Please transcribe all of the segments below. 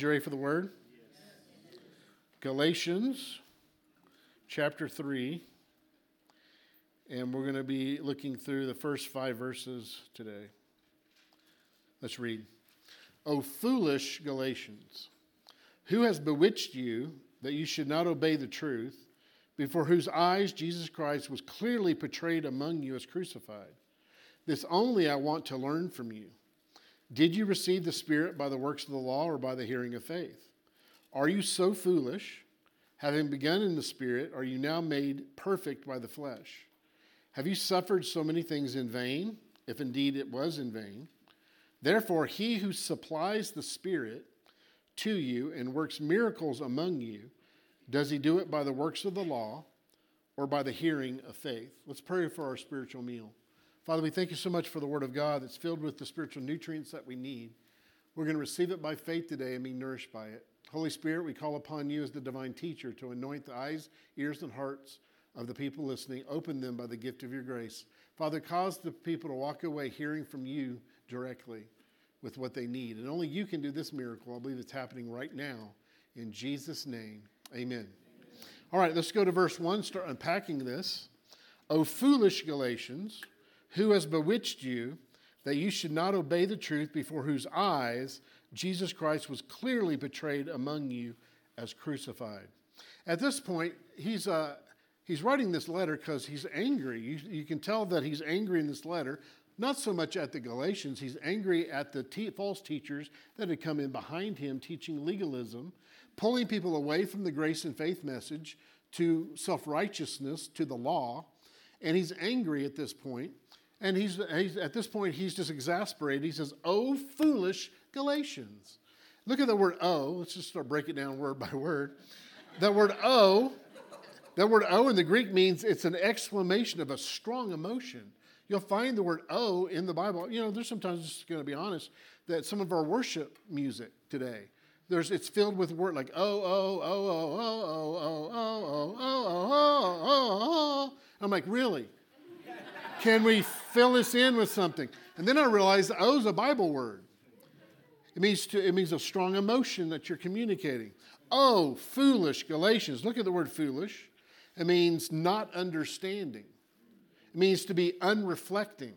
You ready for the word? Galatians chapter 3. And we're going to be looking through the first five verses today. Let's read. O foolish Galatians, who has bewitched you that you should not obey the truth, before whose eyes Jesus Christ was clearly portrayed among you as crucified? This only I want to learn from you. Did you receive the Spirit by the works of the law or by the hearing of faith? Are you so foolish? Having begun in the Spirit, are you now made perfect by the flesh? Have you suffered so many things in vain, if indeed it was in vain? Therefore, he who supplies the Spirit to you and works miracles among you, does he do it by the works of the law or by the hearing of faith? Let's pray for our spiritual meal. Father, we thank you so much for the Word of God that's filled with the spiritual nutrients that we need. We're going to receive it by faith today and be nourished by it. Holy Spirit, we call upon you as the divine teacher to anoint the eyes, ears, and hearts of the people listening. Open them by the gift of your grace. Father, cause the people to walk away hearing from you directly with what they need. And only you can do this miracle. I believe it's happening right now. In Jesus' name, amen. amen. All right, let's go to verse 1, start unpacking this. O foolish Galatians, who has bewitched you that you should not obey the truth before whose eyes Jesus Christ was clearly betrayed among you as crucified? At this point, he's, uh, he's writing this letter because he's angry. You, you, can tell that he's angry in this letter, not so much at the Galatians, he's angry at the te- false teachers that had come in behind him teaching legalism, pulling people away from the grace and faith message to self righteousness, to the law. And he's angry at this point. And he's, he's, at this point, he's just exasperated. He says, Oh, foolish Galatians. Look at the word "oh." Let's just start breaking down word by word. That word "oh," that word "oh" in the Greek means it's an exclamation of a strong emotion. You'll find the word "oh" in the Bible. You know, there's sometimes, just going to be honest, that some of our worship music today, there's, it's filled with word like oh, oh, oh, oh, oh, oh, oh, oh, oh, oh, oh, oh, oh. I'm like, really? Can we fill this in with something? And then I realized oh is a Bible word. It means, to, it means a strong emotion that you're communicating. Oh, foolish Galatians. Look at the word foolish. It means not understanding. It means to be unreflecting.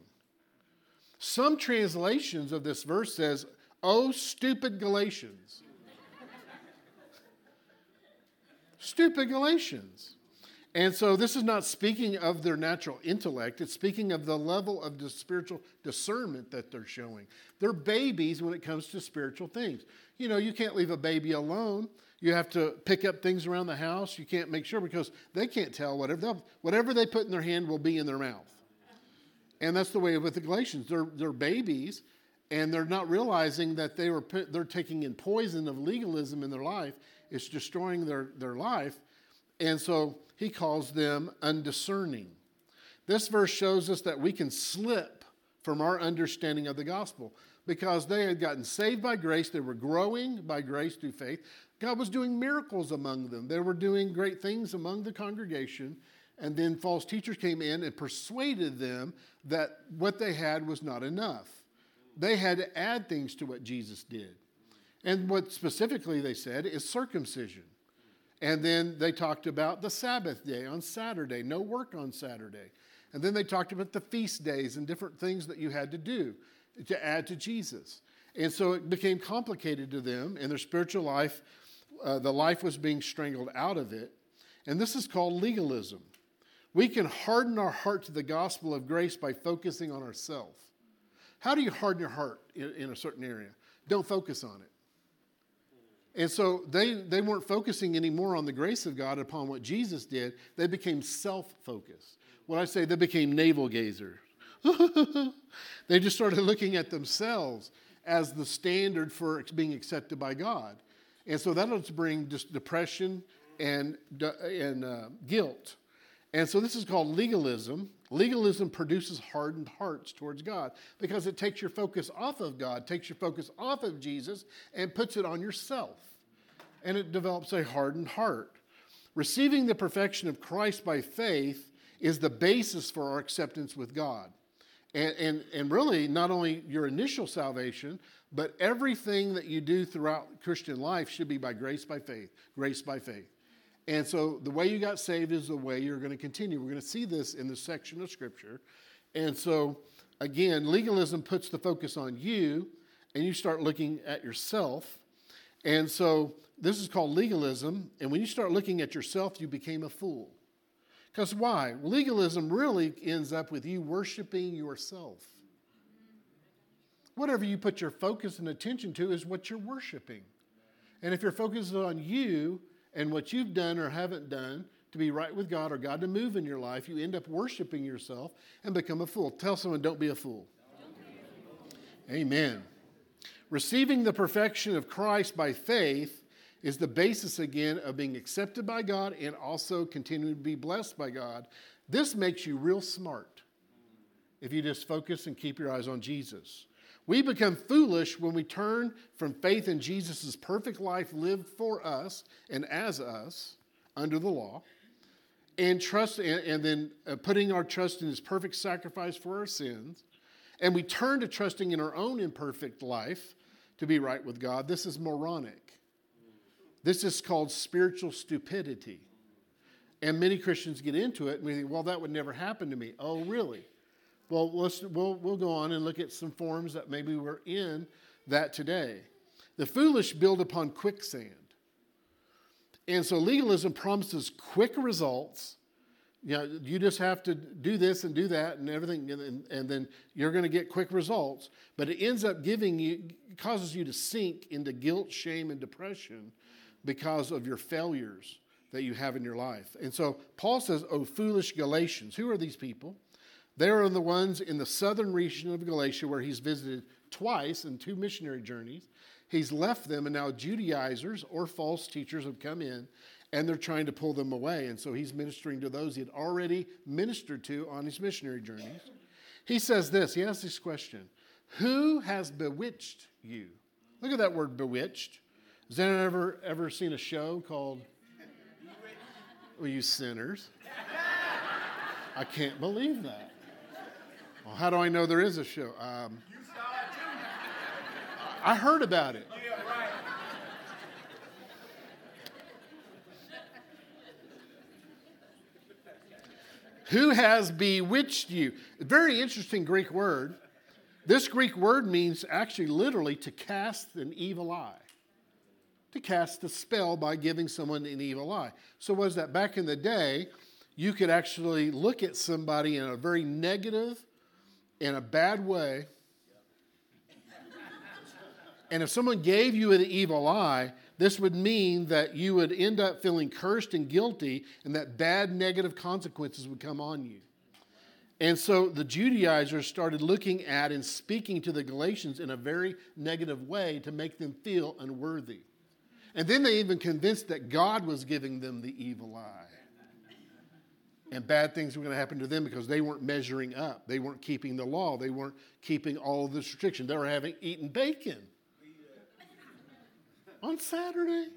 Some translations of this verse says, "Oh, stupid Galatians." stupid Galatians. And so this is not speaking of their natural intellect, it's speaking of the level of the spiritual discernment that they're showing. They're babies when it comes to spiritual things. You know, you can't leave a baby alone. You have to pick up things around the house. You can't make sure because they can't tell whatever whatever they put in their hand will be in their mouth. And that's the way with the Galatians. They're, they're babies and they're not realizing that they were they're taking in poison of legalism in their life. It's destroying their, their life. And so he calls them undiscerning. This verse shows us that we can slip from our understanding of the gospel because they had gotten saved by grace. They were growing by grace through faith. God was doing miracles among them. They were doing great things among the congregation. And then false teachers came in and persuaded them that what they had was not enough. They had to add things to what Jesus did. And what specifically they said is circumcision. And then they talked about the Sabbath day on Saturday, no work on Saturday. And then they talked about the feast days and different things that you had to do to add to Jesus. And so it became complicated to them in their spiritual life. Uh, the life was being strangled out of it. And this is called legalism. We can harden our heart to the gospel of grace by focusing on ourselves. How do you harden your heart in, in a certain area? Don't focus on it. And so they, they weren't focusing anymore on the grace of God upon what Jesus did. They became self focused. When I say they became navel gazers, they just started looking at themselves as the standard for being accepted by God. And so that'll bring just depression and, and uh, guilt. And so this is called legalism. Legalism produces hardened hearts towards God because it takes your focus off of God, takes your focus off of Jesus, and puts it on yourself. And it develops a hardened heart. Receiving the perfection of Christ by faith is the basis for our acceptance with God. And, and, and really, not only your initial salvation, But everything that you do throughout Christian life should be by grace by faith, grace by faith. And so the way you got saved is the way you're going to continue. We're going to see this in this section of Scripture. And so, again, legalism puts the focus on you, and you start looking at yourself. And so this is called legalism. And when you start looking at yourself, you became a fool. Because why? Legalism really ends up with you worshiping yourself. Whatever you put your focus and attention to is what you're worshiping. And if you're focused on you and what you've done or haven't done to be right with God or God to move in your life, you end up worshiping yourself and become a fool. Tell someone, don't be a fool. Amen. Receiving the perfection of Christ by faith is the basis again of being accepted by God and also continuing to be blessed by God. This makes you real smart if you just focus and keep your eyes on Jesus. We become foolish when we turn from faith in Jesus' perfect life lived for us and as us under the law and trust and, and then uh, putting our trust in his perfect sacrifice for our sins and we turn to trusting in our own imperfect life to be right with God. This is moronic. This is called spiritual stupidity. And many christians get into it and we think well that would never happen to me. Oh really well, let's, we'll, we'll go on and look at some forms that maybe we're in that today. The foolish build upon quicksand. And so legalism promises quick results. You know, you just have to do this and do that and everything, and, and then you're going to get quick results. But it ends up giving you, causes you to sink into guilt, shame, and depression because of your failures that you have in your life. And so Paul says, Oh, foolish Galatians. Who are these people? They are the ones in the southern region of Galatia where he's visited twice in two missionary journeys. He's left them, and now Judaizers or false teachers have come in and they're trying to pull them away. And so he's ministering to those he had already ministered to on his missionary journeys. He says this he asks this question Who has bewitched you? Look at that word bewitched. Has anyone ever, ever seen a show called Well, you sinners? I can't believe that. Well, how do I know there is a show? Um, I heard about it. Who has bewitched you? Very interesting Greek word. This Greek word means actually literally to cast an evil eye, to cast a spell by giving someone an evil eye. So, was that back in the day, you could actually look at somebody in a very negative, in a bad way. And if someone gave you an evil eye, this would mean that you would end up feeling cursed and guilty, and that bad negative consequences would come on you. And so the Judaizers started looking at and speaking to the Galatians in a very negative way to make them feel unworthy. And then they even convinced that God was giving them the evil eye and bad things were going to happen to them because they weren't measuring up. They weren't keeping the law. They weren't keeping all the restriction. They were having eaten bacon on Saturday.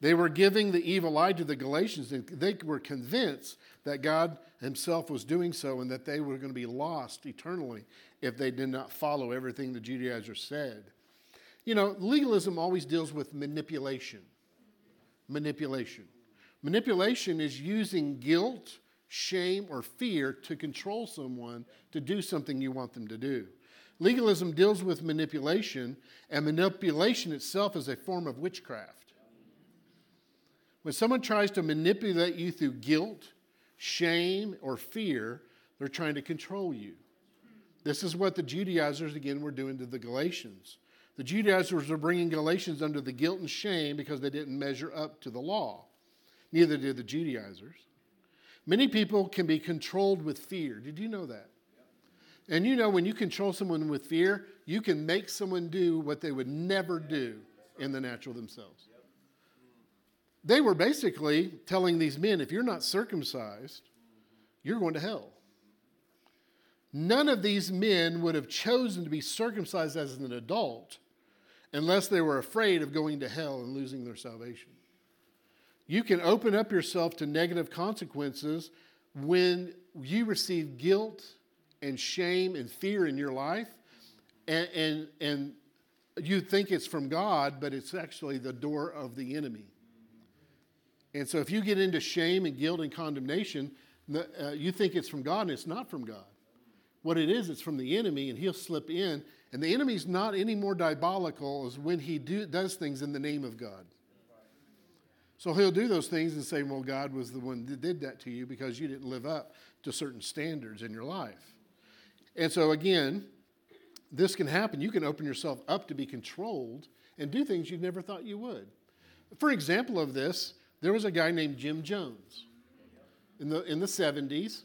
They were giving the evil eye to the Galatians, and they were convinced that God Himself was doing so and that they were going to be lost eternally if they did not follow everything the Judaizers said. You know, legalism always deals with manipulation manipulation. Manipulation is using guilt, shame, or fear to control someone to do something you want them to do. Legalism deals with manipulation, and manipulation itself is a form of witchcraft. When someone tries to manipulate you through guilt, shame, or fear, they're trying to control you. This is what the Judaizers, again, were doing to the Galatians. The Judaizers were bringing Galatians under the guilt and shame because they didn't measure up to the law. Neither did the Judaizers. Many people can be controlled with fear. Did you know that? And you know, when you control someone with fear, you can make someone do what they would never do in the natural themselves. They were basically telling these men if you're not circumcised, you're going to hell. None of these men would have chosen to be circumcised as an adult unless they were afraid of going to hell and losing their salvation. You can open up yourself to negative consequences when you receive guilt and shame and fear in your life, and, and, and you think it's from God, but it's actually the door of the enemy. And so if you get into shame and guilt and condemnation, uh, you think it's from God and it's not from God. What it is, it's from the enemy, and he'll slip in. And the enemy's not any more diabolical as when he do, does things in the name of God. So he'll do those things and say, Well, God was the one that did that to you because you didn't live up to certain standards in your life. And so, again, this can happen. You can open yourself up to be controlled and do things you never thought you would. For example of this, there was a guy named Jim Jones in the, in the 70s,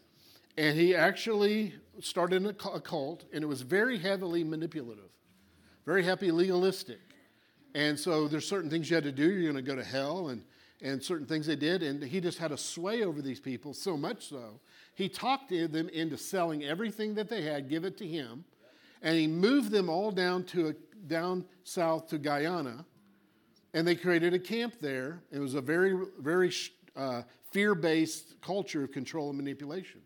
and he actually started a cult, and it was very heavily manipulative, very heavy legalistic. And so there's certain things you had to do. You're going to go to hell, and and certain things they did. And he just had a sway over these people, so much so. He talked them into selling everything that they had, give it to him. And he moved them all down to a, down south to Guyana. And they created a camp there. It was a very, very uh, fear based culture of control and manipulation.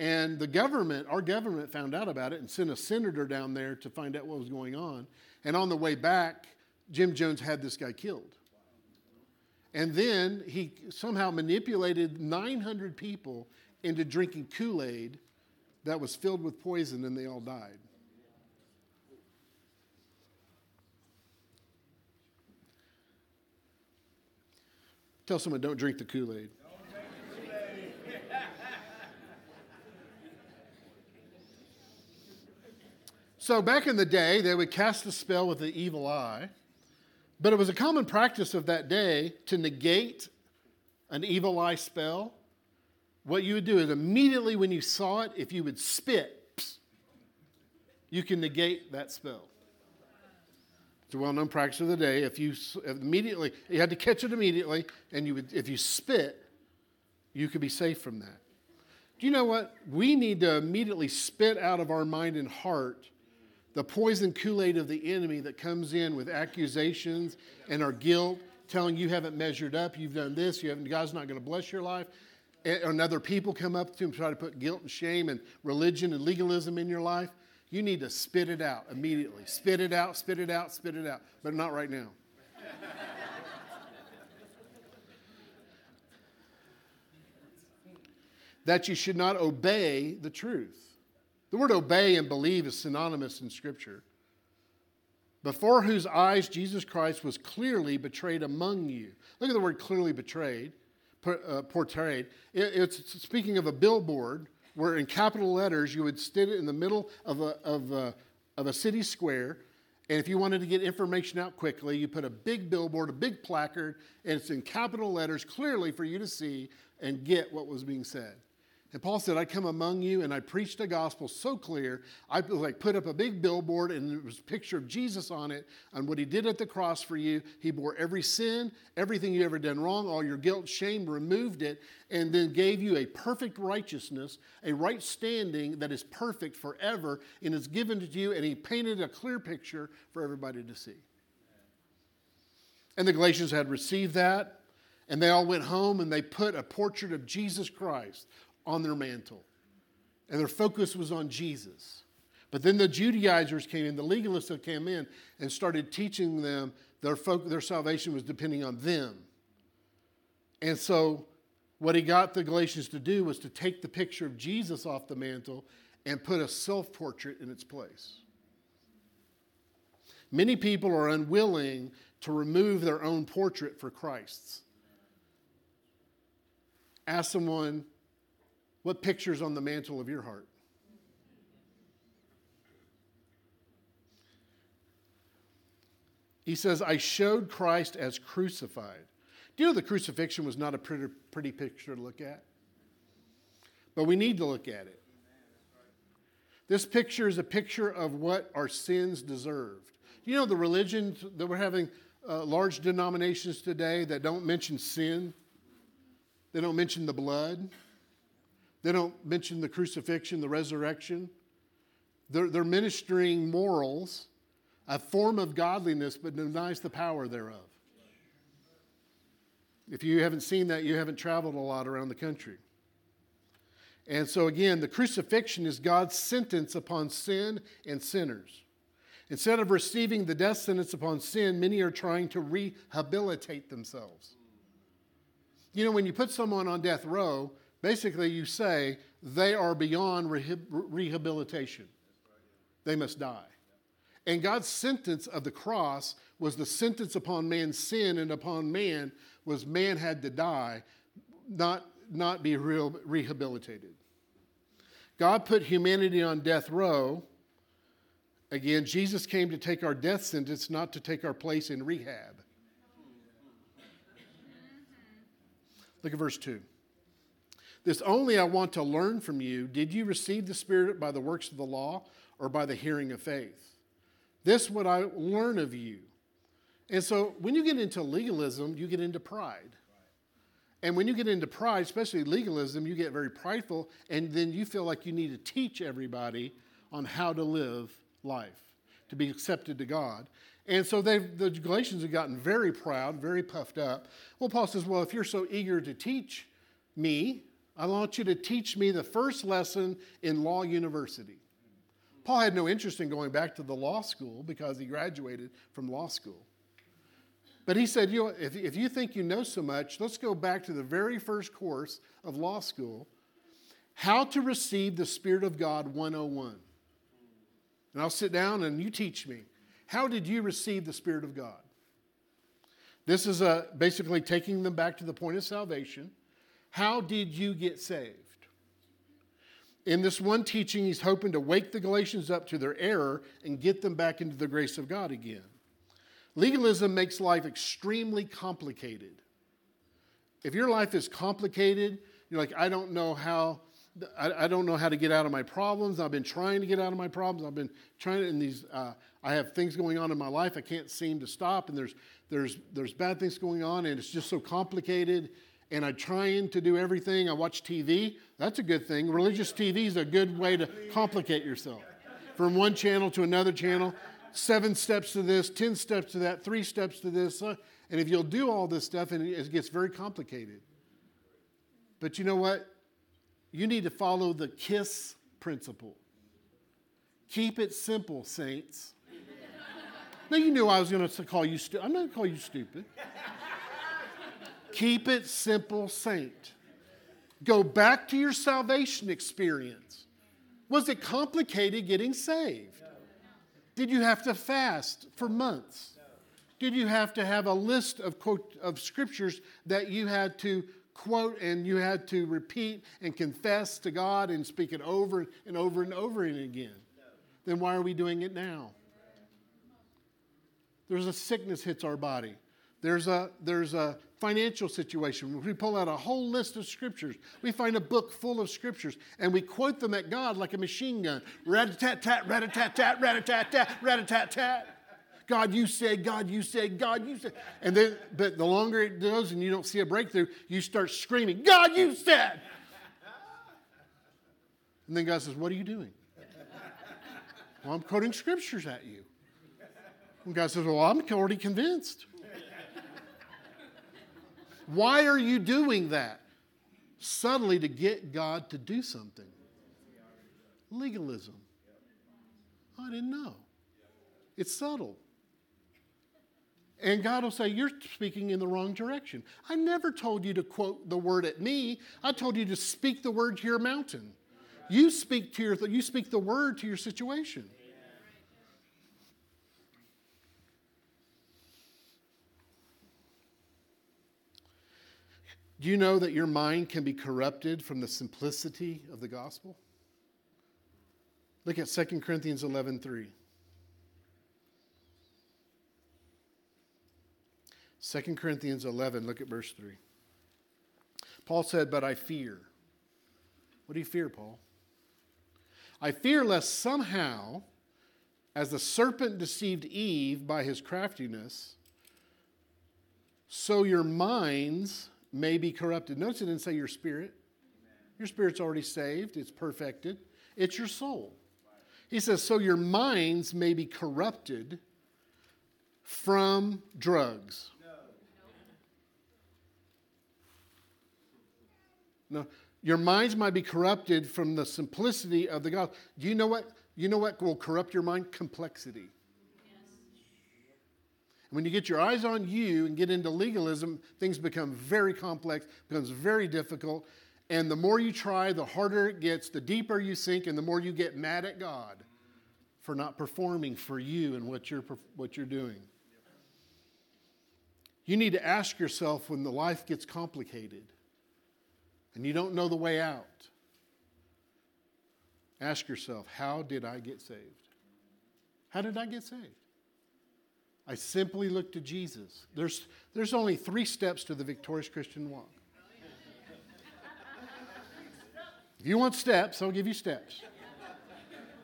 And the government, our government, found out about it and sent a senator down there to find out what was going on. And on the way back, Jim Jones had this guy killed. And then he somehow manipulated 900 people into drinking Kool Aid that was filled with poison and they all died. Tell someone, don't drink the Kool Aid. So, back in the day, they would cast a spell with the evil eye but it was a common practice of that day to negate an evil eye spell. What you would do is immediately when you saw it, if you would spit, you can negate that spell. It's a well-known practice of the day. If you immediately, you had to catch it immediately, and you would, if you spit, you could be safe from that. Do you know what? We need to immediately spit out of our mind and heart the poison Kool Aid of the enemy that comes in with accusations and our guilt, telling you haven't measured up, you've done this, you haven't, God's not going to bless your life. And other people come up to him, try to put guilt and shame and religion and legalism in your life. You need to spit it out immediately. Spit it out, spit it out, spit it out. But not right now. that you should not obey the truth. The word obey and believe is synonymous in Scripture. Before whose eyes Jesus Christ was clearly betrayed among you. Look at the word clearly betrayed, uh, portrayed. It's speaking of a billboard where in capital letters you would stand in the middle of a, of, a, of a city square. And if you wanted to get information out quickly, you put a big billboard, a big placard, and it's in capital letters clearly for you to see and get what was being said. And Paul said, I come among you and I preached the gospel so clear. I like put up a big billboard and there was a picture of Jesus on it and what he did at the cross for you. He bore every sin, everything you ever done wrong, all your guilt, shame, removed it, and then gave you a perfect righteousness, a right standing that is perfect forever and is given to you. And he painted a clear picture for everybody to see. And the Galatians had received that. And they all went home and they put a portrait of Jesus Christ on their mantle. And their focus was on Jesus. But then the Judaizers came in, the legalists came in and started teaching them their, folk, their salvation was depending on them. And so, what he got the Galatians to do was to take the picture of Jesus off the mantle and put a self portrait in its place. Many people are unwilling to remove their own portrait for Christ's. Ask someone what picture's on the mantle of your heart? He says, I showed Christ as crucified. Do you know the crucifixion was not a pretty, pretty picture to look at? But we need to look at it. This picture is a picture of what our sins deserved. You know the religions that we're having uh, large denominations today that don't mention sin? They don't mention the blood. They don't mention the crucifixion, the resurrection. They're, they're ministering morals, a form of godliness, but denies the power thereof. If you haven't seen that, you haven't traveled a lot around the country. And so, again, the crucifixion is God's sentence upon sin and sinners. Instead of receiving the death sentence upon sin, many are trying to rehabilitate themselves. You know, when you put someone on death row, basically you say they are beyond rehabilitation. They must die. And God's sentence of the cross was the sentence upon man's sin and upon man was man had to die, not, not be real, rehabilitated. God put humanity on death row. Again, Jesus came to take our death sentence, not to take our place in rehab. Look at verse 2. This only I want to learn from you. Did you receive the Spirit by the works of the law or by the hearing of faith? This would I learn of you. And so when you get into legalism, you get into pride. And when you get into pride, especially legalism, you get very prideful, and then you feel like you need to teach everybody on how to live life, to be accepted to God. And so the Galatians have gotten very proud, very puffed up. Well, Paul says, Well, if you're so eager to teach me, I want you to teach me the first lesson in law university. Paul had no interest in going back to the law school because he graduated from law school. But he said, you know, if, if you think you know so much, let's go back to the very first course of law school How to Receive the Spirit of God 101. And I'll sit down and you teach me. How did you receive the Spirit of God? This is a, basically taking them back to the point of salvation. How did you get saved? In this one teaching, he's hoping to wake the Galatians up to their error and get them back into the grace of God again. Legalism makes life extremely complicated. If your life is complicated, you're like, I don't know how. I, don't know how to get out of my problems. I've been trying to get out of my problems. I've been trying to, in these, uh, I have things going on in my life I can't seem to stop, and there's, there's, there's bad things going on, and it's just so complicated. And I'm trying to do everything. I watch TV. That's a good thing. Religious TV is a good way to complicate yourself from one channel to another channel seven steps to this, 10 steps to that, three steps to this. And if you'll do all this stuff, and it gets very complicated. But you know what? You need to follow the KISS principle. Keep it simple, saints. now, you knew I was going to call you stupid. I'm not going to call you stupid. Keep it simple, saint. Go back to your salvation experience. Was it complicated getting saved? Did you have to fast for months? Did you have to have a list of quote of scriptures that you had to quote and you had to repeat and confess to God and speak it over and over and over and again? Then why are we doing it now? There's a sickness hits our body. There's a, there's a financial situation. We pull out a whole list of scriptures. We find a book full of scriptures and we quote them at God like a machine gun. Rat a tat tat, rat a tat tat, rat a tat tat, rat a tat tat. God, you said, God, you said, God, you said. And then, but the longer it goes and you don't see a breakthrough, you start screaming, God, you said. And then God says, What are you doing? Well, I'm quoting scriptures at you. And God says, Well, I'm already convinced. Why are you doing that? Subtly to get God to do something. Legalism. I didn't know. It's subtle. And God will say, You're speaking in the wrong direction. I never told you to quote the word at me. I told you to speak the word to your mountain. You speak to your you speak the word to your situation. Do you know that your mind can be corrupted from the simplicity of the gospel? Look at 2 Corinthians 11:3. 2 Corinthians 11, look at verse 3. Paul said, But I fear. What do you fear, Paul? I fear lest somehow, as the serpent deceived Eve by his craftiness, so your minds may be corrupted. Notice it didn't say your spirit. Your spirit's already saved, it's perfected. It's your soul. He says, so your minds may be corrupted from drugs. No. Your minds might be corrupted from the simplicity of the gospel. Do you know what? You know what will corrupt your mind? Complexity. When you get your eyes on you and get into legalism, things become very complex, becomes very difficult. And the more you try, the harder it gets, the deeper you sink, and the more you get mad at God for not performing for you and what you're, what you're doing. You need to ask yourself when the life gets complicated and you don't know the way out. Ask yourself, how did I get saved? How did I get saved? I simply look to Jesus. There's, there's only three steps to the victorious Christian walk. If you want steps, I'll give you steps.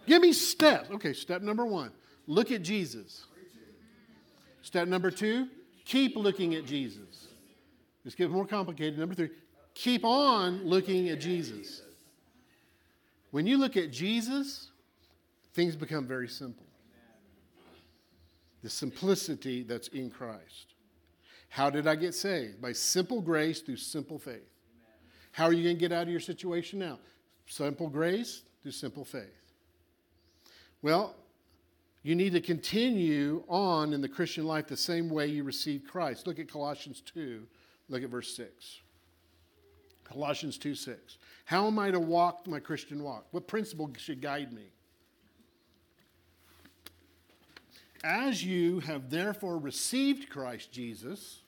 Give me steps. Okay, step number one look at Jesus. Step number two, keep looking at Jesus. This gets more complicated. Number three, keep on looking at Jesus. When you look at Jesus, things become very simple the simplicity that's in Christ. How did I get saved? By simple grace through simple faith. How are you going to get out of your situation now? Simple grace through simple faith. Well, you need to continue on in the Christian life the same way you received Christ. Look at Colossians 2, look at verse 6. Colossians 2 6. How am I to walk my Christian walk? What principle should guide me? As you have therefore received Christ Jesus,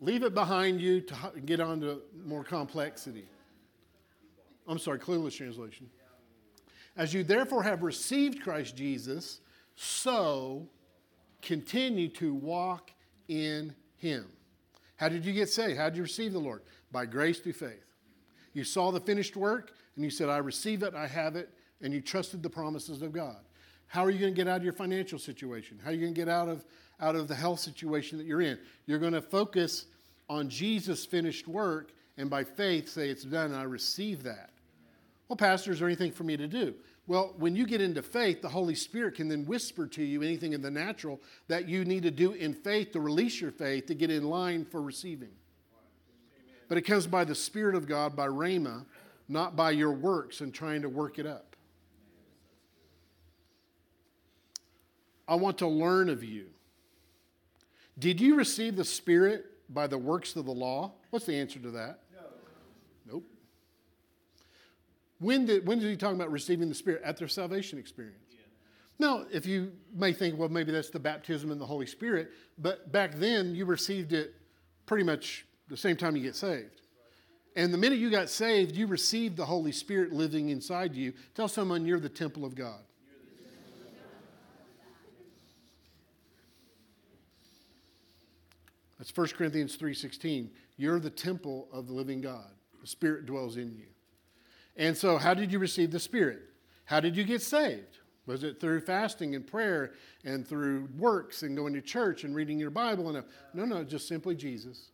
leave it behind you to get on to more complexity. I'm sorry, clueless translation. As you therefore have received Christ Jesus, so continue to walk in him. How did you get saved? How did you receive the Lord? By grace through faith. You saw the finished work and you said, I receive it, I have it, and you trusted the promises of God. How are you going to get out of your financial situation? How are you going to get out of, out of the health situation that you're in? You're going to focus on Jesus' finished work and by faith say, It's done, I receive that. Well, Pastor, is there anything for me to do? Well, when you get into faith, the Holy Spirit can then whisper to you anything in the natural that you need to do in faith to release your faith to get in line for receiving. But it comes by the Spirit of God, by Rhema, not by your works and trying to work it up. I want to learn of you. Did you receive the Spirit by the works of the law? What's the answer to that? No. Nope. When did, when did he talk about receiving the Spirit? At their salvation experience. Yeah. Now, if you may think, well, maybe that's the baptism in the Holy Spirit, but back then you received it pretty much the same time you get saved. And the minute you got saved, you received the Holy Spirit living inside you. Tell someone you're the temple of God. That's 1 Corinthians 3:16. You're the temple of the living God. The Spirit dwells in you. And so, how did you receive the Spirit? How did you get saved? Was it through fasting and prayer and through works and going to church and reading your Bible? And a, no, no, just simply Jesus.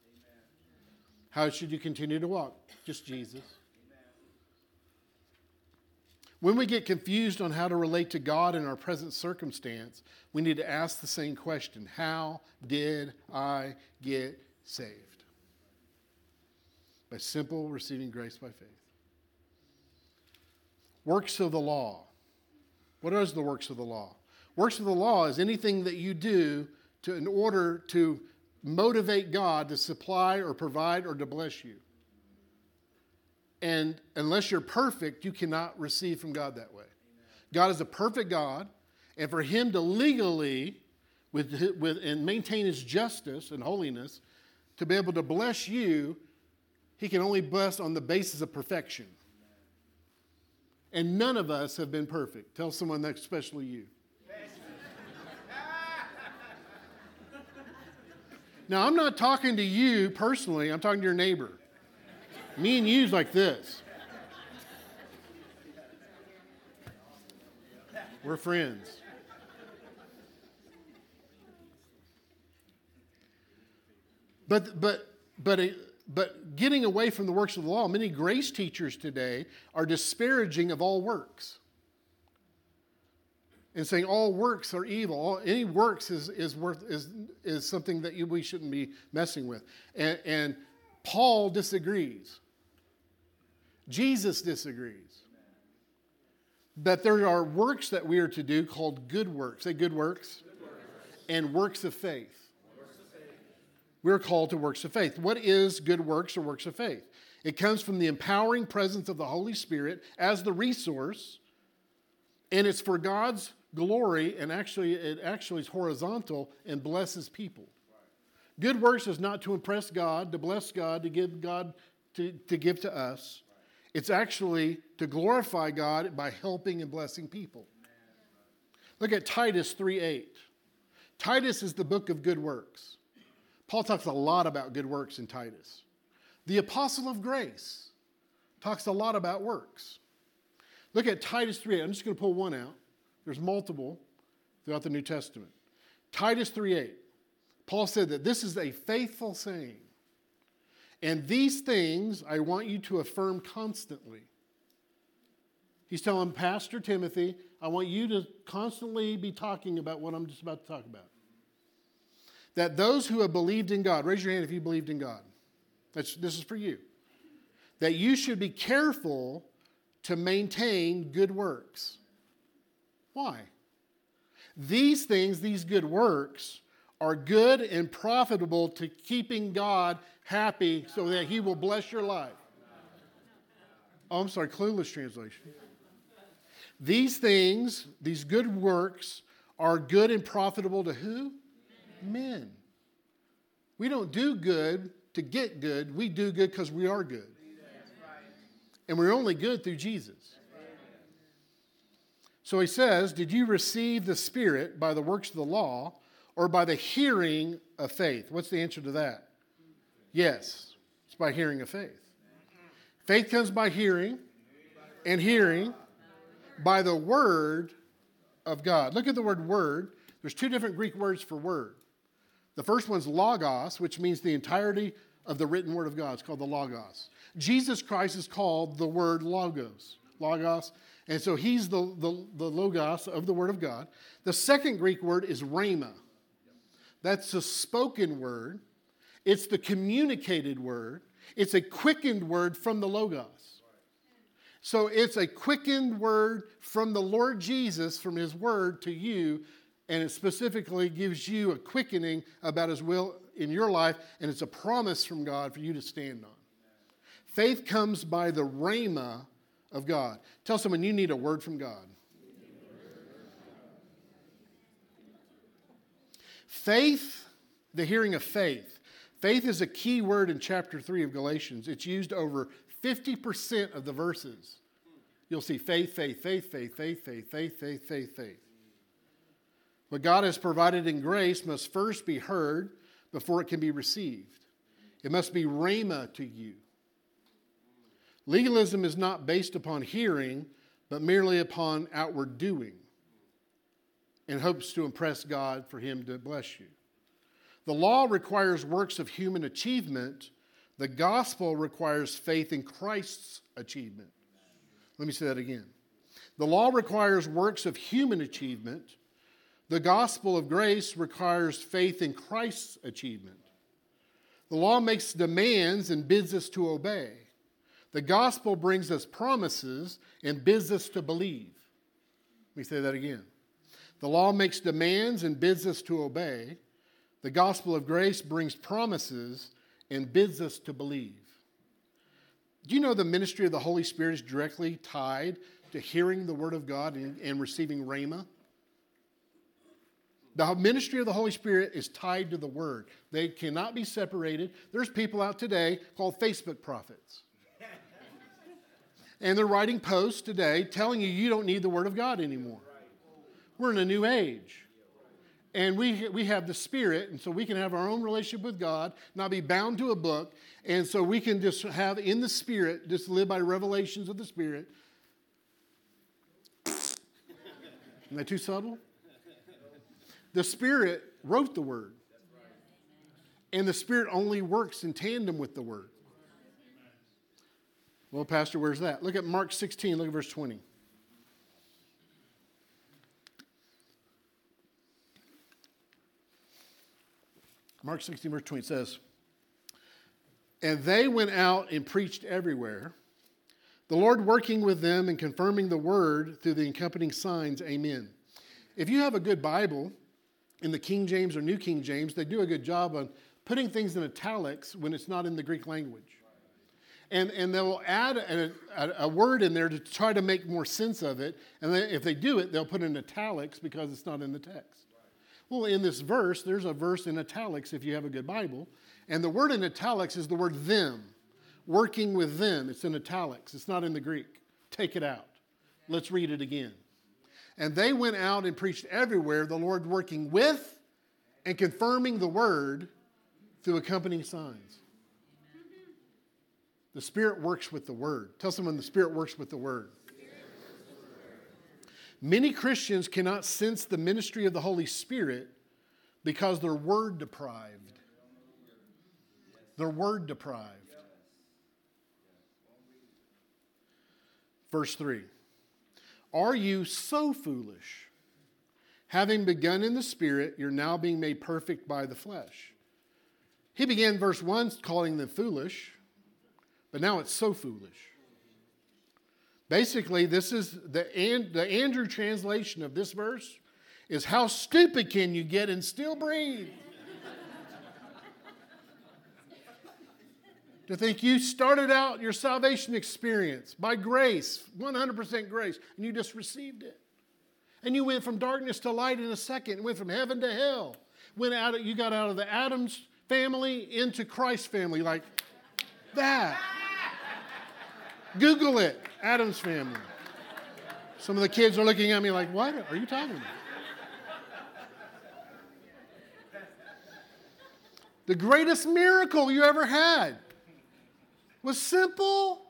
How should you continue to walk? Just Jesus. When we get confused on how to relate to God in our present circumstance, we need to ask the same question How did I get saved? By simple receiving grace by faith. Works of the law. What is the works of the law? Works of the law is anything that you do to, in order to motivate God to supply or provide or to bless you. And unless you're perfect, you cannot receive from God that way. God is a perfect God, and for Him to legally with, with, and maintain His justice and holiness, to be able to bless you, He can only bless on the basis of perfection. And none of us have been perfect. Tell someone that, especially you. now, I'm not talking to you personally, I'm talking to your neighbor. Me and you's like this. We're friends. But, but, but, but getting away from the works of the law, many grace teachers today are disparaging of all works and saying all works are evil. All, any works is, is, worth, is, is something that you, we shouldn't be messing with. And, and Paul disagrees. Jesus disagrees. That there are works that we are to do called good works. Say good works. Good works. And works of faith. Works of faith. We're called to works of faith. What is good works or works of faith? It comes from the empowering presence of the Holy Spirit as the resource, and it's for God's glory, and actually, it actually is horizontal and blesses people. Good works is not to impress God, to bless God, to give God to, to give to us. It's actually to glorify God by helping and blessing people. Look at Titus 3 8. Titus is the book of good works. Paul talks a lot about good works in Titus. The apostle of grace talks a lot about works. Look at Titus 3. I'm just going to pull one out. There's multiple throughout the New Testament. Titus 3 8. Paul said that this is a faithful saying. And these things I want you to affirm constantly. He's telling Pastor Timothy, I want you to constantly be talking about what I'm just about to talk about. That those who have believed in God, raise your hand if you believed in God. That's, this is for you. That you should be careful to maintain good works. Why? These things, these good works, are good and profitable to keeping God happy so that He will bless your life. Oh, I'm sorry, clueless translation. These things, these good works, are good and profitable to who? Men. We don't do good to get good, we do good because we are good. And we're only good through Jesus. So he says, Did you receive the Spirit by the works of the law or by the hearing of faith? What's the answer to that? Yes, it's by hearing of faith. Faith comes by hearing, and hearing by the word of God. Look at the word word. There's two different Greek words for word. The first one's logos, which means the entirety of the written word of God. It's called the logos. Jesus Christ is called the word logos. Logos. And so he's the, the, the logos of the word of God. The second Greek word is rhema. That's a spoken word, it's the communicated word, it's a quickened word from the Logos. So it's a quickened word from the Lord Jesus, from his word to you, and it specifically gives you a quickening about his will in your life, and it's a promise from God for you to stand on. Faith comes by the rhema of God. Tell someone you need a word from God. Faith, the hearing of faith. Faith is a key word in chapter 3 of Galatians. It's used over 50% of the verses. You'll see faith, faith, faith, faith, faith, faith, faith, faith, faith, faith. What God has provided in grace must first be heard before it can be received. It must be rhema to you. Legalism is not based upon hearing, but merely upon outward doing and hopes to impress God for Him to bless you. The law requires works of human achievement, the gospel requires faith in Christ's achievement. Let me say that again. The law requires works of human achievement. The gospel of grace requires faith in Christ's achievement. The law makes demands and bids us to obey. The gospel brings us promises and bids us to believe. Let me say that again. The law makes demands and bids us to obey. The gospel of grace brings promises and bids us to believe. Do you know the ministry of the Holy Spirit is directly tied to hearing the word of God and, and receiving rhema? The ministry of the Holy Spirit is tied to the word. They cannot be separated. There's people out today called Facebook prophets. and they're writing posts today telling you you don't need the word of God anymore. We're in a new age. And we, we have the Spirit, and so we can have our own relationship with God, not be bound to a book. And so we can just have in the Spirit, just live by revelations of the Spirit. Am I too subtle? The Spirit wrote the Word. And the Spirit only works in tandem with the Word. Well, Pastor, where's that? Look at Mark 16, look at verse 20. Mark 16, verse 20 says, And they went out and preached everywhere, The Lord working with them and confirming the word through the accompanying signs. Amen. If you have a good Bible in the King James or New King James, they do a good job on putting things in italics when it's not in the Greek language. And, and they'll add a, a, a word in there to try to make more sense of it. And they, if they do it, they'll put in italics because it's not in the text. Well, in this verse, there's a verse in italics if you have a good Bible. And the word in italics is the word them working with them. It's in italics, it's not in the Greek. Take it out. Let's read it again. And they went out and preached everywhere, the Lord working with and confirming the word through accompanying signs. The Spirit works with the word. Tell someone the Spirit works with the word. Many Christians cannot sense the ministry of the Holy Spirit because they're word deprived. They're word deprived. Verse 3 Are you so foolish? Having begun in the Spirit, you're now being made perfect by the flesh. He began verse 1 calling them foolish, but now it's so foolish. Basically, this is the, the Andrew translation of this verse is how stupid can you get and still breathe? to think you started out your salvation experience by grace, 100% grace, and you just received it. And you went from darkness to light in a second, went from heaven to hell. Went out, you got out of the Adam's family into Christ's family like that. Google it, Adam's family. Some of the kids are looking at me like, what are you talking about? The greatest miracle you ever had was simple.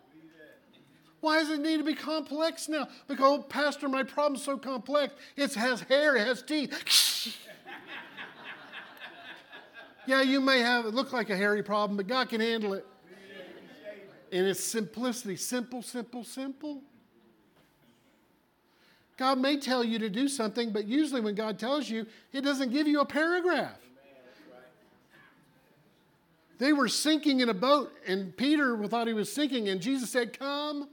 Why does it need to be complex now? Because, oh, Pastor, my problem's so complex. It has hair, it has teeth. yeah, you may have it look like a hairy problem, but God can handle it. In its simplicity, simple, simple, simple. God may tell you to do something, but usually when God tells you, He doesn't give you a paragraph. They were sinking in a boat, and Peter thought he was sinking, and Jesus said, Come.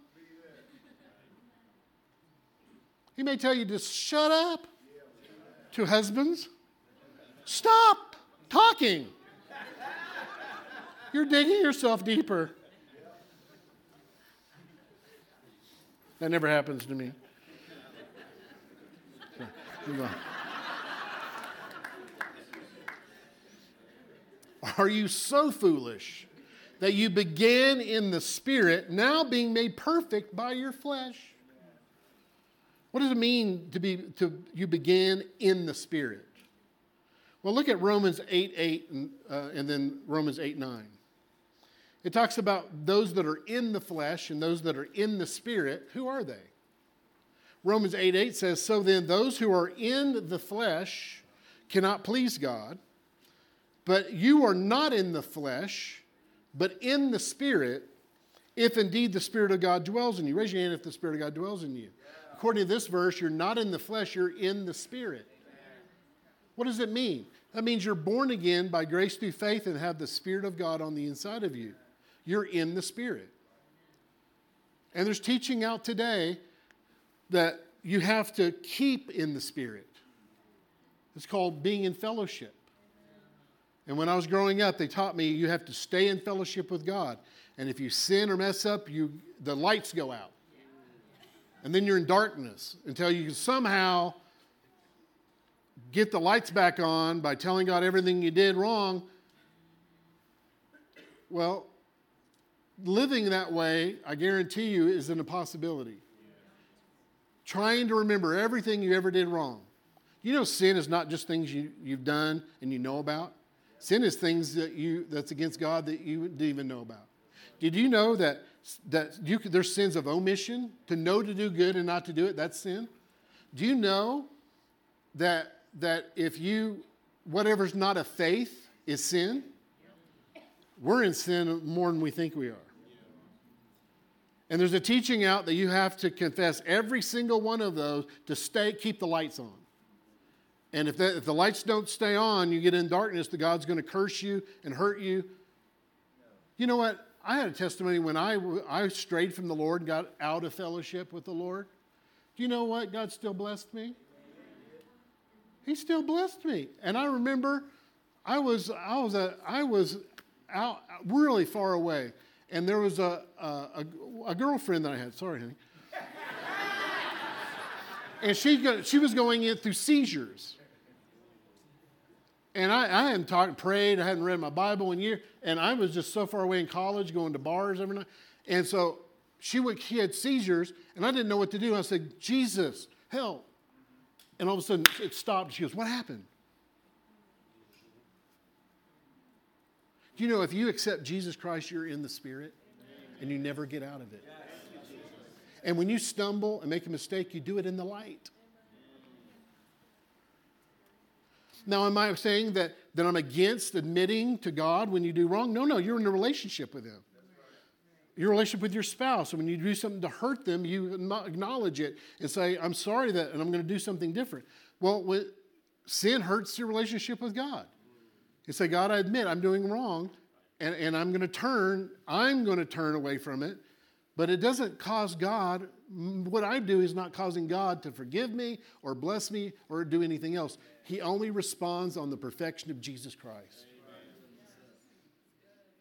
He may tell you to shut up to husbands. Stop talking. You're digging yourself deeper. That never happens to me. So, Are you so foolish that you began in the Spirit, now being made perfect by your flesh? What does it mean to be to you began in the Spirit? Well, look at Romans 8 8 and, uh, and then Romans 8 9. It talks about those that are in the flesh and those that are in the Spirit. Who are they? Romans 8 8 says, So then, those who are in the flesh cannot please God. But you are not in the flesh, but in the Spirit, if indeed the Spirit of God dwells in you. Raise your hand if the Spirit of God dwells in you. According to this verse, you're not in the flesh, you're in the Spirit. What does it mean? That means you're born again by grace through faith and have the Spirit of God on the inside of you. You're in the Spirit. And there's teaching out today that you have to keep in the Spirit. It's called being in fellowship. And when I was growing up, they taught me you have to stay in fellowship with God. And if you sin or mess up, you, the lights go out. And then you're in darkness until you somehow get the lights back on by telling God everything you did wrong. Well, living that way, I guarantee you, is an impossibility. Trying to remember everything you ever did wrong. You know, sin is not just things you, you've done and you know about. Sin is things that you that's against God that you didn't even know about. Did you know that that you there's sins of omission to know to do good and not to do it? That's sin. Do you know that that if you whatever's not a faith is sin? We're in sin more than we think we are. And there's a teaching out that you have to confess every single one of those to stay keep the lights on. And if, if the lights don't stay on, you get in darkness, the God's going to curse you and hurt you. You know what? I had a testimony when I, I strayed from the Lord, and got out of fellowship with the Lord. Do you know what? God still blessed me. He still blessed me. And I remember I was, I was, a, I was out really far away. And there was a, a, a girlfriend that I had. Sorry, honey. and she, she was going in through seizures. And I, I hadn't talked, prayed, I hadn't read my Bible in a year, and I was just so far away in college, going to bars every night. And so she, would, she had seizures, and I didn't know what to do. I said, Jesus, help. And all of a sudden it stopped. She goes, What happened? Do you know if you accept Jesus Christ, you're in the Spirit and you never get out of it? And when you stumble and make a mistake, you do it in the light. Now, am I saying that, that I'm against admitting to God when you do wrong? No, no, you're in a relationship with Him. Your relationship with your spouse. And when you do something to hurt them, you acknowledge it and say, I'm sorry that, and I'm going to do something different. Well, sin hurts your relationship with God. You say, God, I admit I'm doing wrong, and, and I'm going to turn, I'm going to turn away from it, but it doesn't cause God, what I do is not causing God to forgive me or bless me or do anything else. He only responds on the perfection of Jesus Christ.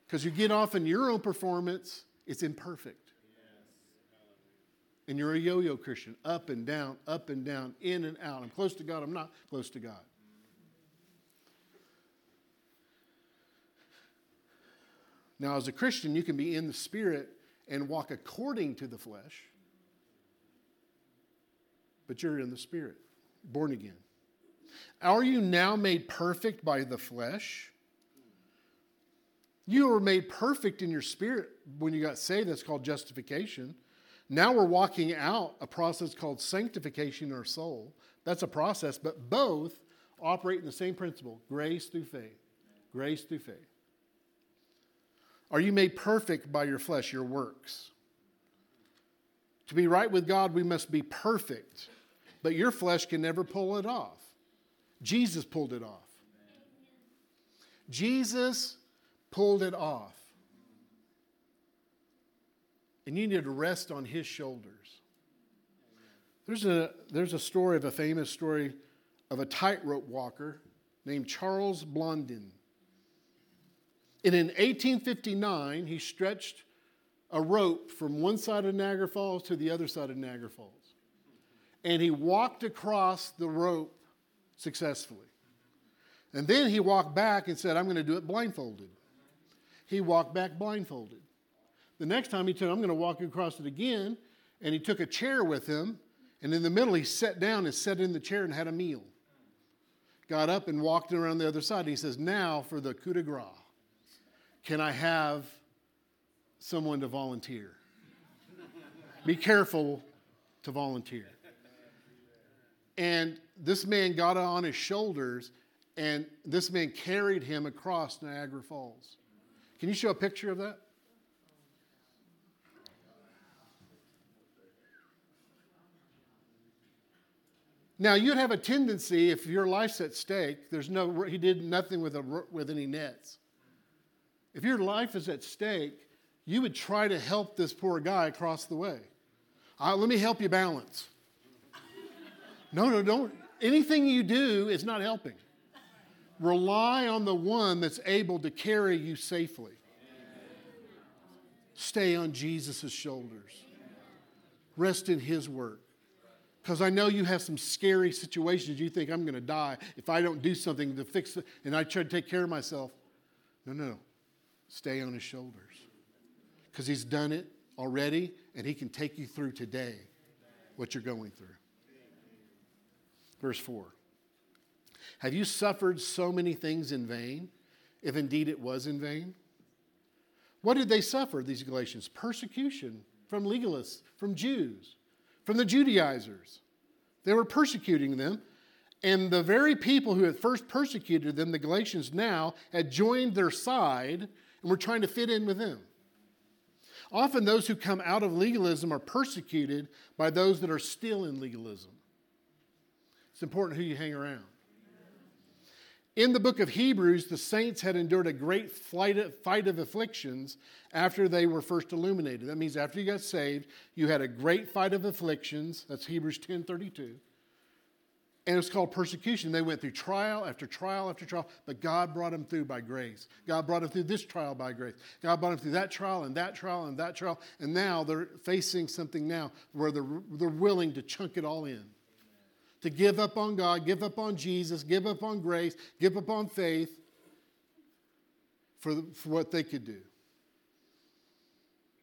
Because you get off in your own performance, it's imperfect. And you're a yo yo Christian, up and down, up and down, in and out. I'm close to God, I'm not close to God. Now, as a Christian, you can be in the Spirit and walk according to the flesh, but you're in the Spirit, born again. Are you now made perfect by the flesh? You were made perfect in your spirit when you got saved. That's called justification. Now we're walking out a process called sanctification in our soul. That's a process, but both operate in the same principle grace through faith. Grace through faith. Are you made perfect by your flesh, your works? To be right with God, we must be perfect, but your flesh can never pull it off. Jesus pulled it off. Jesus pulled it off. And you need to rest on his shoulders. There's a, there's a story of a famous story of a tightrope walker named Charles Blondin. And in 1859, he stretched a rope from one side of Niagara Falls to the other side of Niagara Falls. And he walked across the rope successfully. And then he walked back and said, I'm going to do it blindfolded. He walked back blindfolded. The next time he said, I'm going to walk across it again. And he took a chair with him. And in the middle, he sat down and sat in the chair and had a meal. Got up and walked around the other side. He says, Now for the coup de grace. Can I have someone to volunteer? Be careful to volunteer. And this man got on his shoulders, and this man carried him across Niagara Falls. Can you show a picture of that? Now you'd have a tendency, if your life's at stake, there's no, he did nothing with, a, with any nets. If your life is at stake, you would try to help this poor guy across the way. Uh, let me help you balance. No, no, don't. Anything you do is not helping. Rely on the one that's able to carry you safely. Stay on Jesus' shoulders. Rest in his work. Because I know you have some scary situations. You think, I'm going to die if I don't do something to fix it and I try to take care of myself. No, no, no. Stay on his shoulders. Because he's done it already and he can take you through today what you're going through. Verse 4 Have you suffered so many things in vain, if indeed it was in vain? What did they suffer, these Galatians? Persecution from legalists, from Jews, from the Judaizers. They were persecuting them. And the very people who had first persecuted them, the Galatians now, had joined their side and were trying to fit in with them. Often, those who come out of legalism are persecuted by those that are still in legalism. It's important who you hang around. In the book of Hebrews, the saints had endured a great fight of afflictions after they were first illuminated. That means after you got saved, you had a great fight of afflictions. That's Hebrews 10:32. And it's called persecution. They went through trial after trial after trial, but God brought them through by grace. God brought them through this trial by grace. God brought them through that trial and that trial and that trial. And now they're facing something now where they're, they're willing to chunk it all in. To give up on God, give up on Jesus, give up on grace, give up on faith for, the, for what they could do.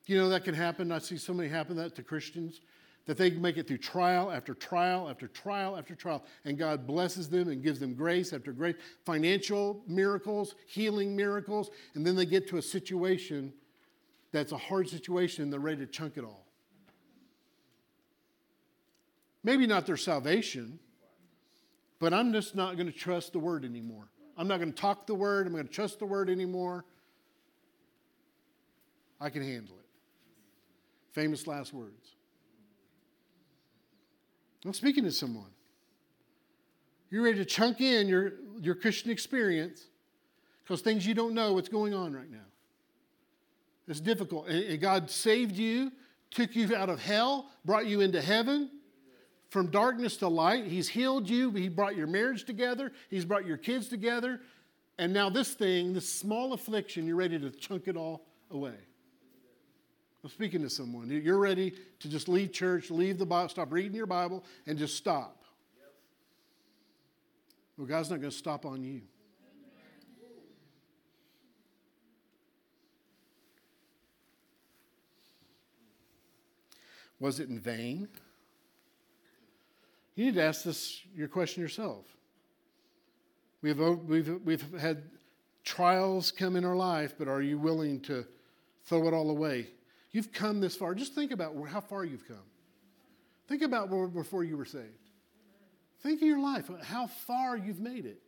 You know that can happen. I see so many happen that to Christians that they make it through trial after trial after trial after trial, and God blesses them and gives them grace after grace, financial miracles, healing miracles, and then they get to a situation that's a hard situation they're ready to chunk it all. Maybe not their salvation, but I'm just not going to trust the word anymore. I'm not going to talk the word, I'm going to trust the word anymore. I can handle it. Famous last words. I'm speaking to someone. You're ready to chunk in your, your Christian experience because things you don't know what's going on right now. It's difficult. And God saved you, took you out of hell, brought you into heaven from darkness to light. He's healed you. He brought your marriage together. He's brought your kids together. And now, this thing, this small affliction, you're ready to chunk it all away. I'm speaking to someone. You're ready to just leave church, leave the Bible, stop reading your Bible, and just stop. Well, God's not going to stop on you. Was it in vain? You need to ask this your question yourself. We've, we've, we've had trials come in our life, but are you willing to throw it all away You've come this far. Just think about how far you've come. Think about before you were saved. Think of your life, uh, how far you've made it.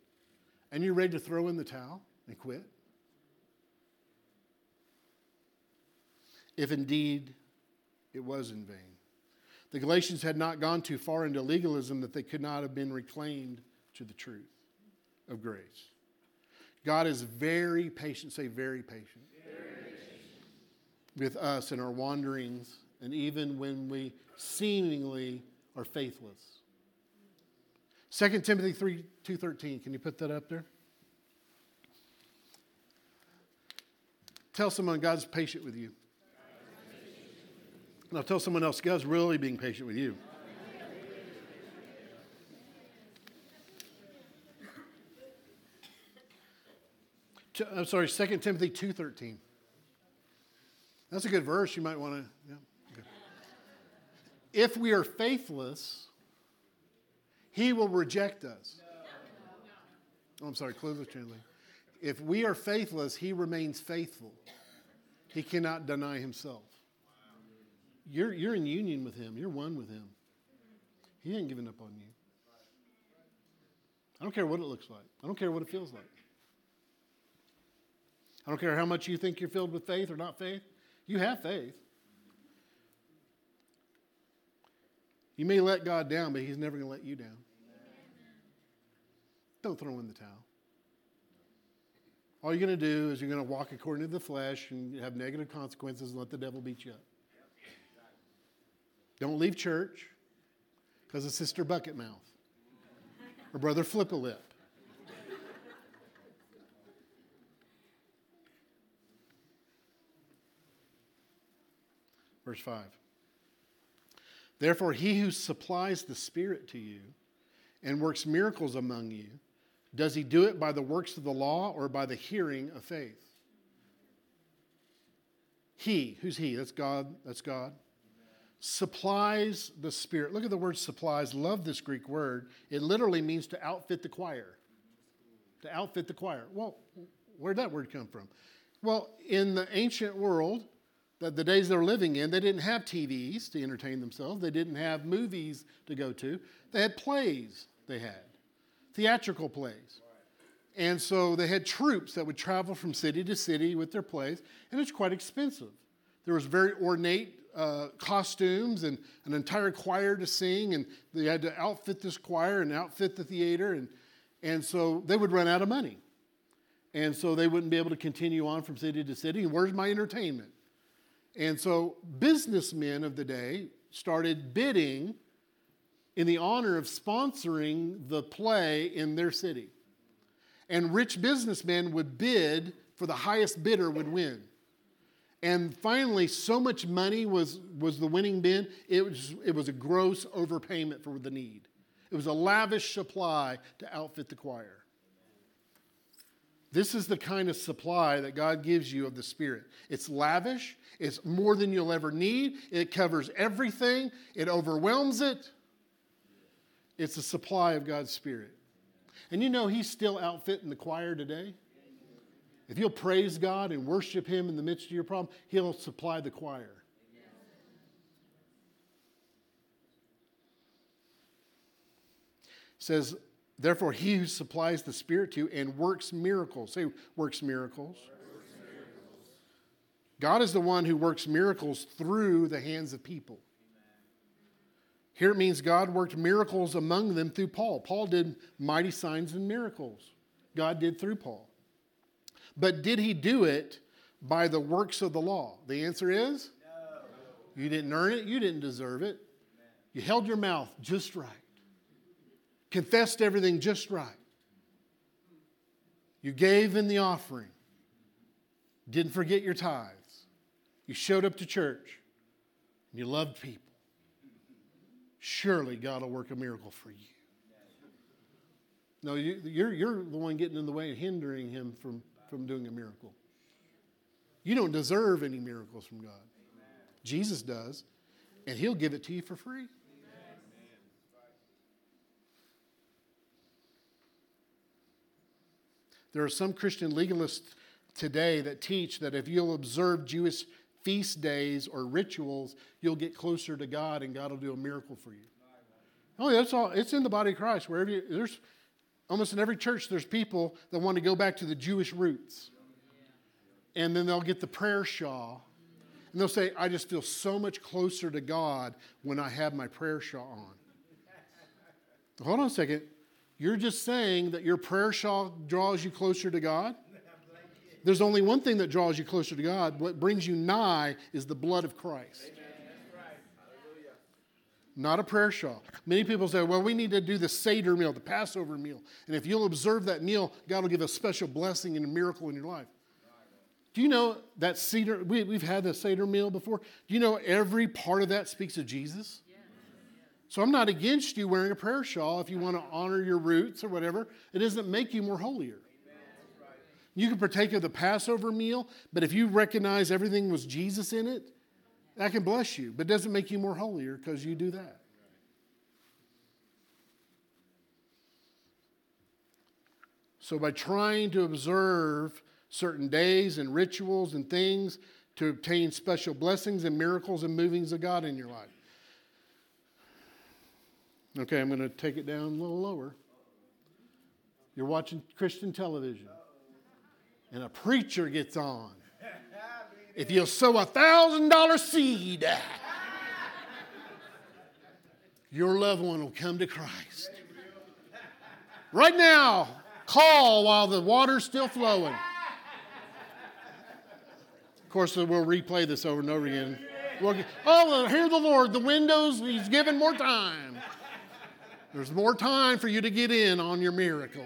And you're ready to throw in the towel and quit? If indeed it was in vain. The Galatians had not gone too far into legalism that they could not have been reclaimed to the truth of grace. God is very patient, say, very patient with us in our wanderings and even when we seemingly are faithless. 2 Timothy 3 2.13, can you put that up there? Tell someone God's patient with you. Now tell someone else God's really being patient with you. I'm sorry, 2 Timothy 2.13. That's a good verse. You might want to. Yeah, okay. If we are faithless, he will reject us. Oh, I'm sorry, the translation. If we are faithless, he remains faithful. He cannot deny himself. You're, you're in union with him, you're one with him. He ain't giving up on you. I don't care what it looks like, I don't care what it feels like. I don't care how much you think you're filled with faith or not faith. You have faith. You may let God down, but He's never going to let you down. Don't throw in the towel. All you're going to do is you're going to walk according to the flesh and have negative consequences and let the devil beat you up. Don't leave church because of Sister Bucket Mouth or Brother Flip a Lip. Verse 5. Therefore, he who supplies the Spirit to you and works miracles among you, does he do it by the works of the law or by the hearing of faith? He, who's he? That's God. That's God. Supplies the Spirit. Look at the word supplies. Love this Greek word. It literally means to outfit the choir. To outfit the choir. Well, where'd that word come from? Well, in the ancient world, the, the days they're living in, they didn't have TVs to entertain themselves. They didn't have movies to go to. They had plays, they had theatrical plays. And so they had troupes that would travel from city to city with their plays, and it's quite expensive. There was very ornate uh, costumes and an entire choir to sing, and they had to outfit this choir and outfit the theater. And, And so they would run out of money. And so they wouldn't be able to continue on from city to city. And where's my entertainment? And so businessmen of the day started bidding in the honor of sponsoring the play in their city. And rich businessmen would bid for the highest bidder would win. And finally, so much money was, was the winning bid, it was, it was a gross overpayment for the need. It was a lavish supply to outfit the choir. This is the kind of supply that God gives you of the Spirit. It's lavish, it's more than you'll ever need, it covers everything, it overwhelms it. It's a supply of God's Spirit. And you know, He's still outfitting the choir today. If you'll praise God and worship Him in the midst of your problem, He'll supply the choir. Says, therefore, he who supplies the Spirit to and works miracles. Say, works miracles. God is the one who works miracles through the hands of people. Here it means God worked miracles among them through Paul. Paul did mighty signs and miracles. God did through Paul. But did he do it by the works of the law? The answer is no. You didn't earn it, you didn't deserve it. You held your mouth just right, confessed everything just right. You gave in the offering, didn't forget your tithes. You showed up to church, and you loved people. Surely God will work a miracle for you. No, you, you're, you're the one getting in the way and hindering him from from doing a miracle. You don't deserve any miracles from God. Jesus does, and He'll give it to you for free. There are some Christian legalists today that teach that if you'll observe Jewish feast days or rituals, you'll get closer to God and God will do a miracle for you. Oh, that's all. It's in the body of Christ. Wherever you, there's almost in every church, there's people that want to go back to the Jewish roots. And then they'll get the prayer shawl. And they'll say, I just feel so much closer to God when I have my prayer shawl on. Hold on a second. You're just saying that your prayer shawl draws you closer to God? There's only one thing that draws you closer to God. What brings you nigh is the blood of Christ. Not a prayer shawl. Many people say, well, we need to do the Seder meal, the Passover meal. And if you'll observe that meal, God will give a special blessing and a miracle in your life. Do you know that Seder, we, have had the Seder meal before? Do you know every part of that speaks of Jesus? So I'm not against you wearing a prayer shawl if you want to honor your roots or whatever. It doesn't make you more holier. You can partake of the Passover meal, but if you recognize everything was Jesus in it, that can bless you, but doesn't make you more holier because you do that. So, by trying to observe certain days and rituals and things to obtain special blessings and miracles and movings of God in your life. Okay, I'm going to take it down a little lower. You're watching Christian television, and a preacher gets on if you'll sow a thousand dollar seed, your loved one will come to Christ. Right now, call while the water's still flowing. Of course, we'll replay this over and over again. We'll, oh, hear the Lord. The windows, He's given more time. There's more time for you to get in on your miracle.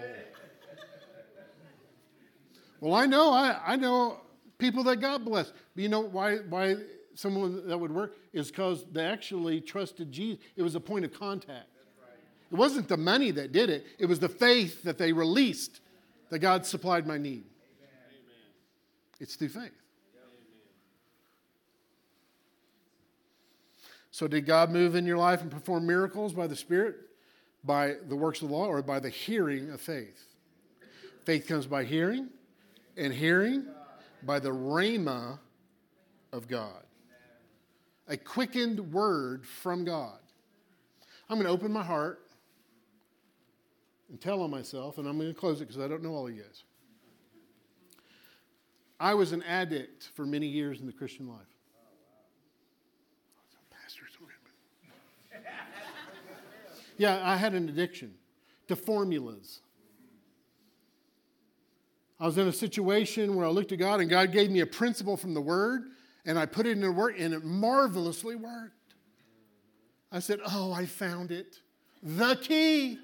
Well, I know, I, I know people that got blessed. But you know why, why someone that would work is because they actually trusted Jesus. It was a point of contact. It wasn't the money that did it, it was the faith that they released that God supplied my need. It's through faith. So, did God move in your life and perform miracles by the Spirit, by the works of the law, or by the hearing of faith? Faith comes by hearing, and hearing by the rhema of God. A quickened word from God. I'm going to open my heart and tell on myself, and I'm going to close it because I don't know all of you guys. I was an addict for many years in the Christian life. Yeah, I had an addiction to formulas. I was in a situation where I looked at God and God gave me a principle from the Word and I put it into work and it marvelously worked. I said, Oh, I found it. The key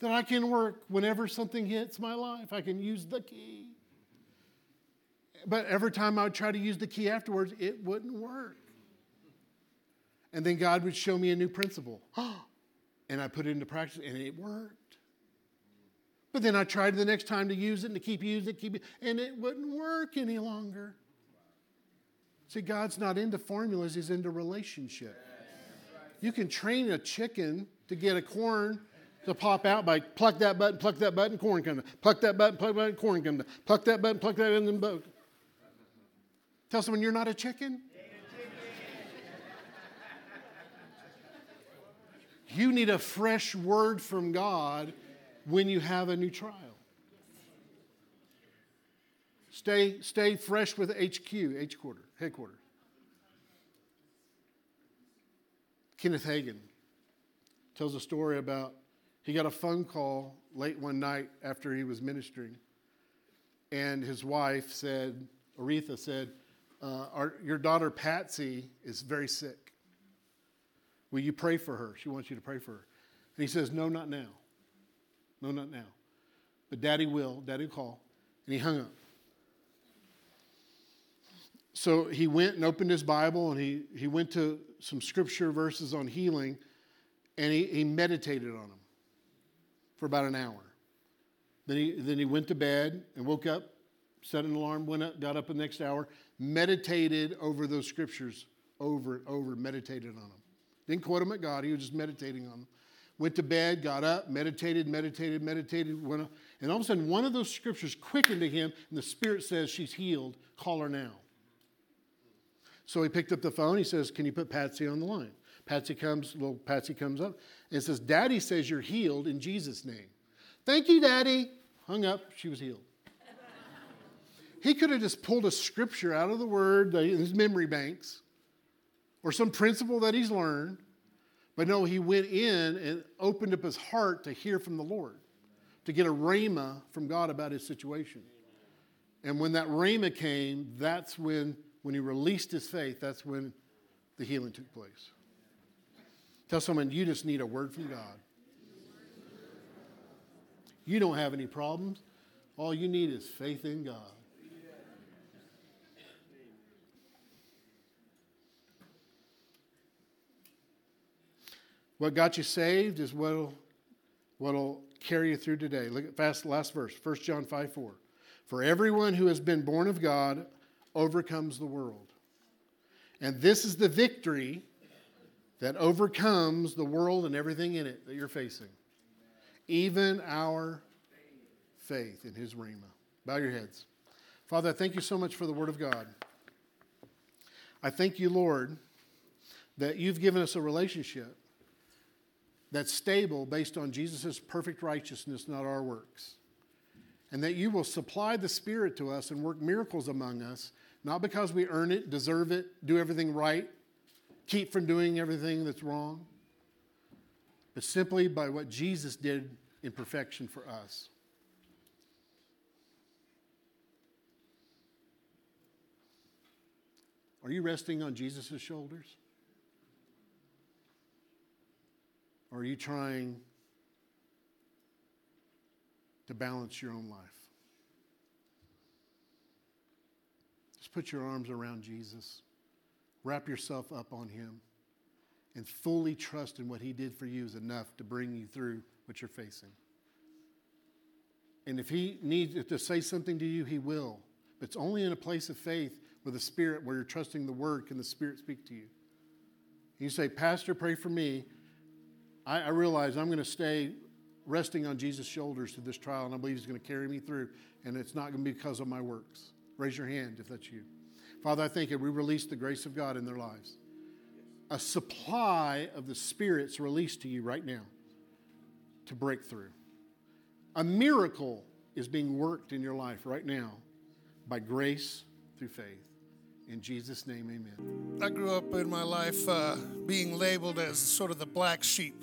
that I can work whenever something hits my life. I can use the key. But every time I would try to use the key afterwards, it wouldn't work. And then God would show me a new principle. and I put it into practice and it worked. But then I tried the next time to use it and to keep using it, keep it, and it wouldn't work any longer. See, God's not into formulas, He's into relationship. You can train a chicken to get a corn to pop out by pluck that button, pluck that button, corn comes. Pluck that button, pluck that button, corn comes. Pluck that button, pluck that, and then. Tell someone you're not a chicken. You need a fresh word from God when you have a new trial. Stay, stay fresh with HQ, H quarter, headquarters. Kenneth Hagin tells a story about he got a phone call late one night after he was ministering, and his wife said, Oretha said, uh, our, Your daughter Patsy is very sick. Will you pray for her? She wants you to pray for her. And he says, No, not now. No, not now. But daddy will. Daddy will call. And he hung up. So he went and opened his Bible and he, he went to some scripture verses on healing and he, he meditated on them for about an hour. Then he, then he went to bed and woke up, set an alarm, went up, got up the next hour, meditated over those scriptures over and over, meditated on them. Didn't quote them at God, he was just meditating on them. Went to bed, got up, meditated, meditated, meditated, went up, and all of a sudden one of those scriptures quickened to him, and the Spirit says, She's healed, call her now. So he picked up the phone, he says, Can you put Patsy on the line? Patsy comes, little Patsy comes up and says, Daddy says you're healed in Jesus' name. Thank you, Daddy. Hung up, she was healed. he could have just pulled a scripture out of the word, his memory banks, or some principle that he's learned. But no, he went in and opened up his heart to hear from the Lord, to get a rhema from God about his situation. And when that rhema came, that's when, when he released his faith, that's when the healing took place. Tell someone you just need a word from God. You don't have any problems. All you need is faith in God. What got you saved is what'll, what'll carry you through today. Look at fast last verse, 1 John 5 4. For everyone who has been born of God overcomes the world. And this is the victory that overcomes the world and everything in it that you're facing. Even our faith in His Rhema. Bow your heads. Father, I thank you so much for the Word of God. I thank you, Lord, that you've given us a relationship that's stable based on Jesus' perfect righteousness, not our works. And that you will supply the Spirit to us and work miracles among us, not because we earn it, deserve it, do everything right, keep from doing everything that's wrong, but simply by what Jesus did in perfection for us. Are you resting on Jesus' shoulders? Or are you trying to balance your own life? Just put your arms around Jesus. Wrap yourself up on Him and fully trust in what He did for you is enough to bring you through what you're facing. And if He needs to say something to you, He will. But it's only in a place of faith with the Spirit where you're trusting the Word can the Spirit speak to you. You say, Pastor, pray for me. I, I realize I'm going to stay resting on Jesus' shoulders through this trial, and I believe He's going to carry me through, and it's not going to be because of my works. Raise your hand if that's you. Father, I thank you. We release the grace of God in their lives. A supply of the Spirit's released to you right now to break through. A miracle is being worked in your life right now by grace through faith. In Jesus' name, amen. I grew up in my life uh, being labeled as sort of the black sheep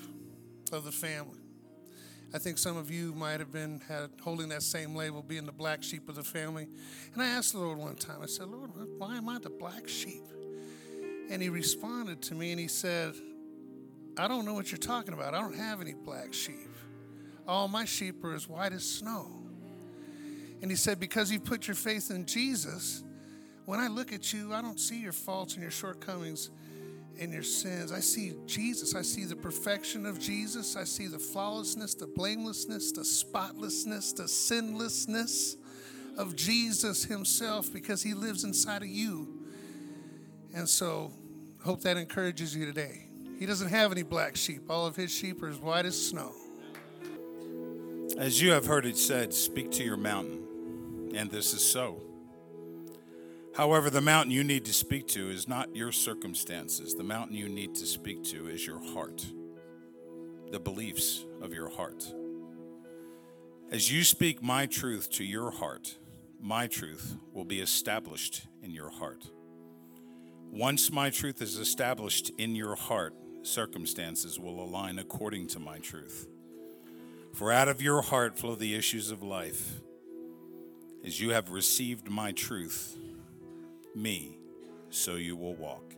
of the family. I think some of you might have been had, holding that same label, being the black sheep of the family. And I asked the Lord one time, I said, Lord, why am I the black sheep? And he responded to me and he said, I don't know what you're talking about. I don't have any black sheep. All my sheep are as white as snow. And he said, Because you put your faith in Jesus, when I look at you, I don't see your faults and your shortcomings and your sins. I see Jesus. I see the perfection of Jesus. I see the flawlessness, the blamelessness, the spotlessness, the sinlessness of Jesus Himself because He lives inside of you. And so, hope that encourages you today. He doesn't have any black sheep, all of His sheep are as white as snow. As you have heard it said, speak to your mountain, and this is so. However, the mountain you need to speak to is not your circumstances. The mountain you need to speak to is your heart, the beliefs of your heart. As you speak my truth to your heart, my truth will be established in your heart. Once my truth is established in your heart, circumstances will align according to my truth. For out of your heart flow the issues of life. As you have received my truth, me, so you will walk.